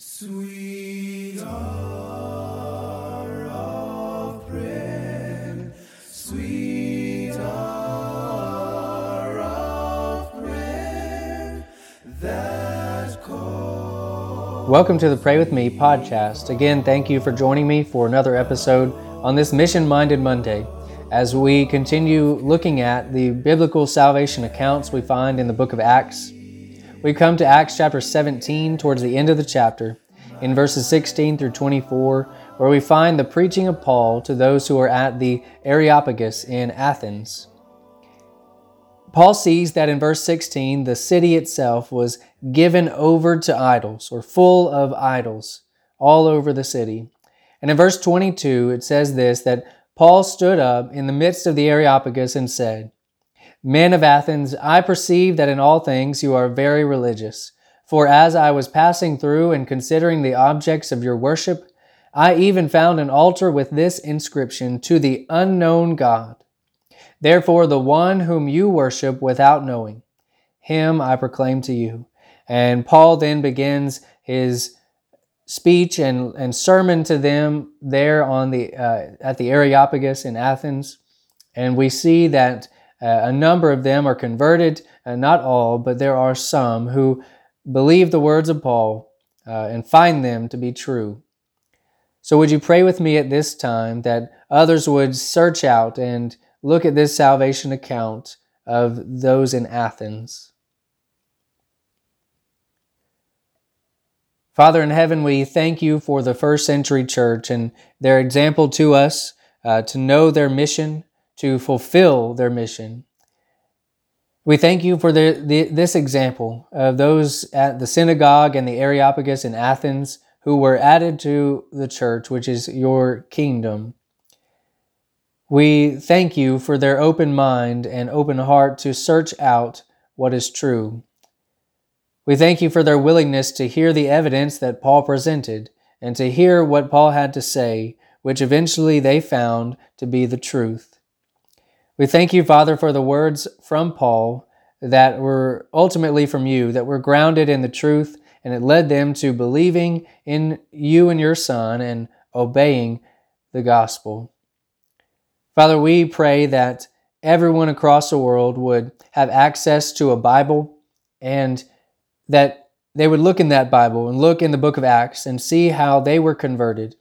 Sweet hour of prayer, sweet hour of prayer. Welcome to the Pray With Me podcast. Again, thank you for joining me for another episode on this Mission Minded Monday as we continue looking at the biblical salvation accounts we find in the book of Acts. We come to Acts chapter 17 towards the end of the chapter, in verses 16 through 24, where we find the preaching of Paul to those who are at the Areopagus in Athens. Paul sees that in verse 16, the city itself was given over to idols, or full of idols, all over the city. And in verse 22, it says this that Paul stood up in the midst of the Areopagus and said, Men of Athens, I perceive that in all things you are very religious. For as I was passing through and considering the objects of your worship, I even found an altar with this inscription To the unknown God. Therefore, the one whom you worship without knowing, him I proclaim to you. And Paul then begins his speech and, and sermon to them there on the uh, at the Areopagus in Athens, and we see that uh, a number of them are converted, uh, not all, but there are some who believe the words of Paul uh, and find them to be true. So, would you pray with me at this time that others would search out and look at this salvation account of those in Athens? Father in heaven, we thank you for the first century church and their example to us uh, to know their mission to fulfill their mission. We thank you for the, the, this example of those at the synagogue and the Areopagus in Athens who were added to the church, which is your kingdom. We thank you for their open mind and open heart to search out what is true. We thank you for their willingness to hear the evidence that Paul presented and to hear what Paul had to say, which eventually they found to be the truth. We thank you, Father, for the words from Paul that were ultimately from you, that were grounded in the truth, and it led them to believing in you and your Son and obeying the gospel. Father, we pray that everyone across the world would have access to a Bible and that they would look in that Bible and look in the book of Acts and see how they were converted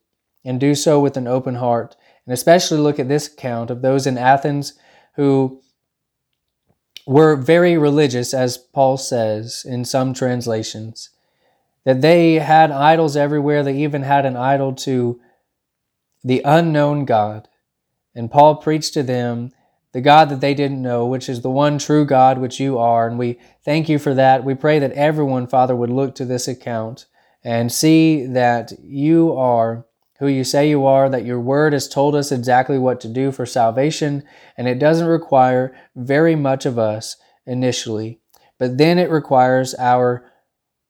and do so with an open heart. And especially look at this account of those in Athens who were very religious, as Paul says in some translations, that they had idols everywhere. They even had an idol to the unknown God. And Paul preached to them the God that they didn't know, which is the one true God, which you are. And we thank you for that. We pray that everyone, Father, would look to this account and see that you are who you say you are, that your word has told us exactly what to do for salvation, and it doesn't require very much of us initially, but then it requires our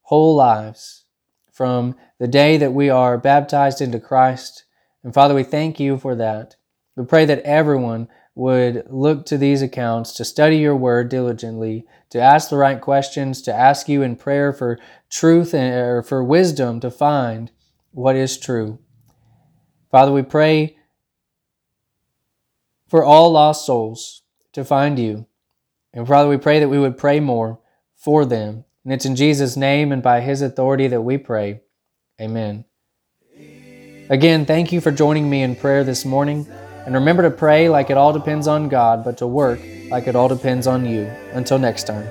whole lives from the day that we are baptized into Christ. And Father, we thank you for that. We pray that everyone would look to these accounts to study your word diligently, to ask the right questions, to ask you in prayer for truth and or for wisdom to find what is true. Father, we pray for all lost souls to find you. And Father, we pray that we would pray more for them. And it's in Jesus' name and by his authority that we pray. Amen. Again, thank you for joining me in prayer this morning. And remember to pray like it all depends on God, but to work like it all depends on you. Until next time.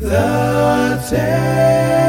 the day.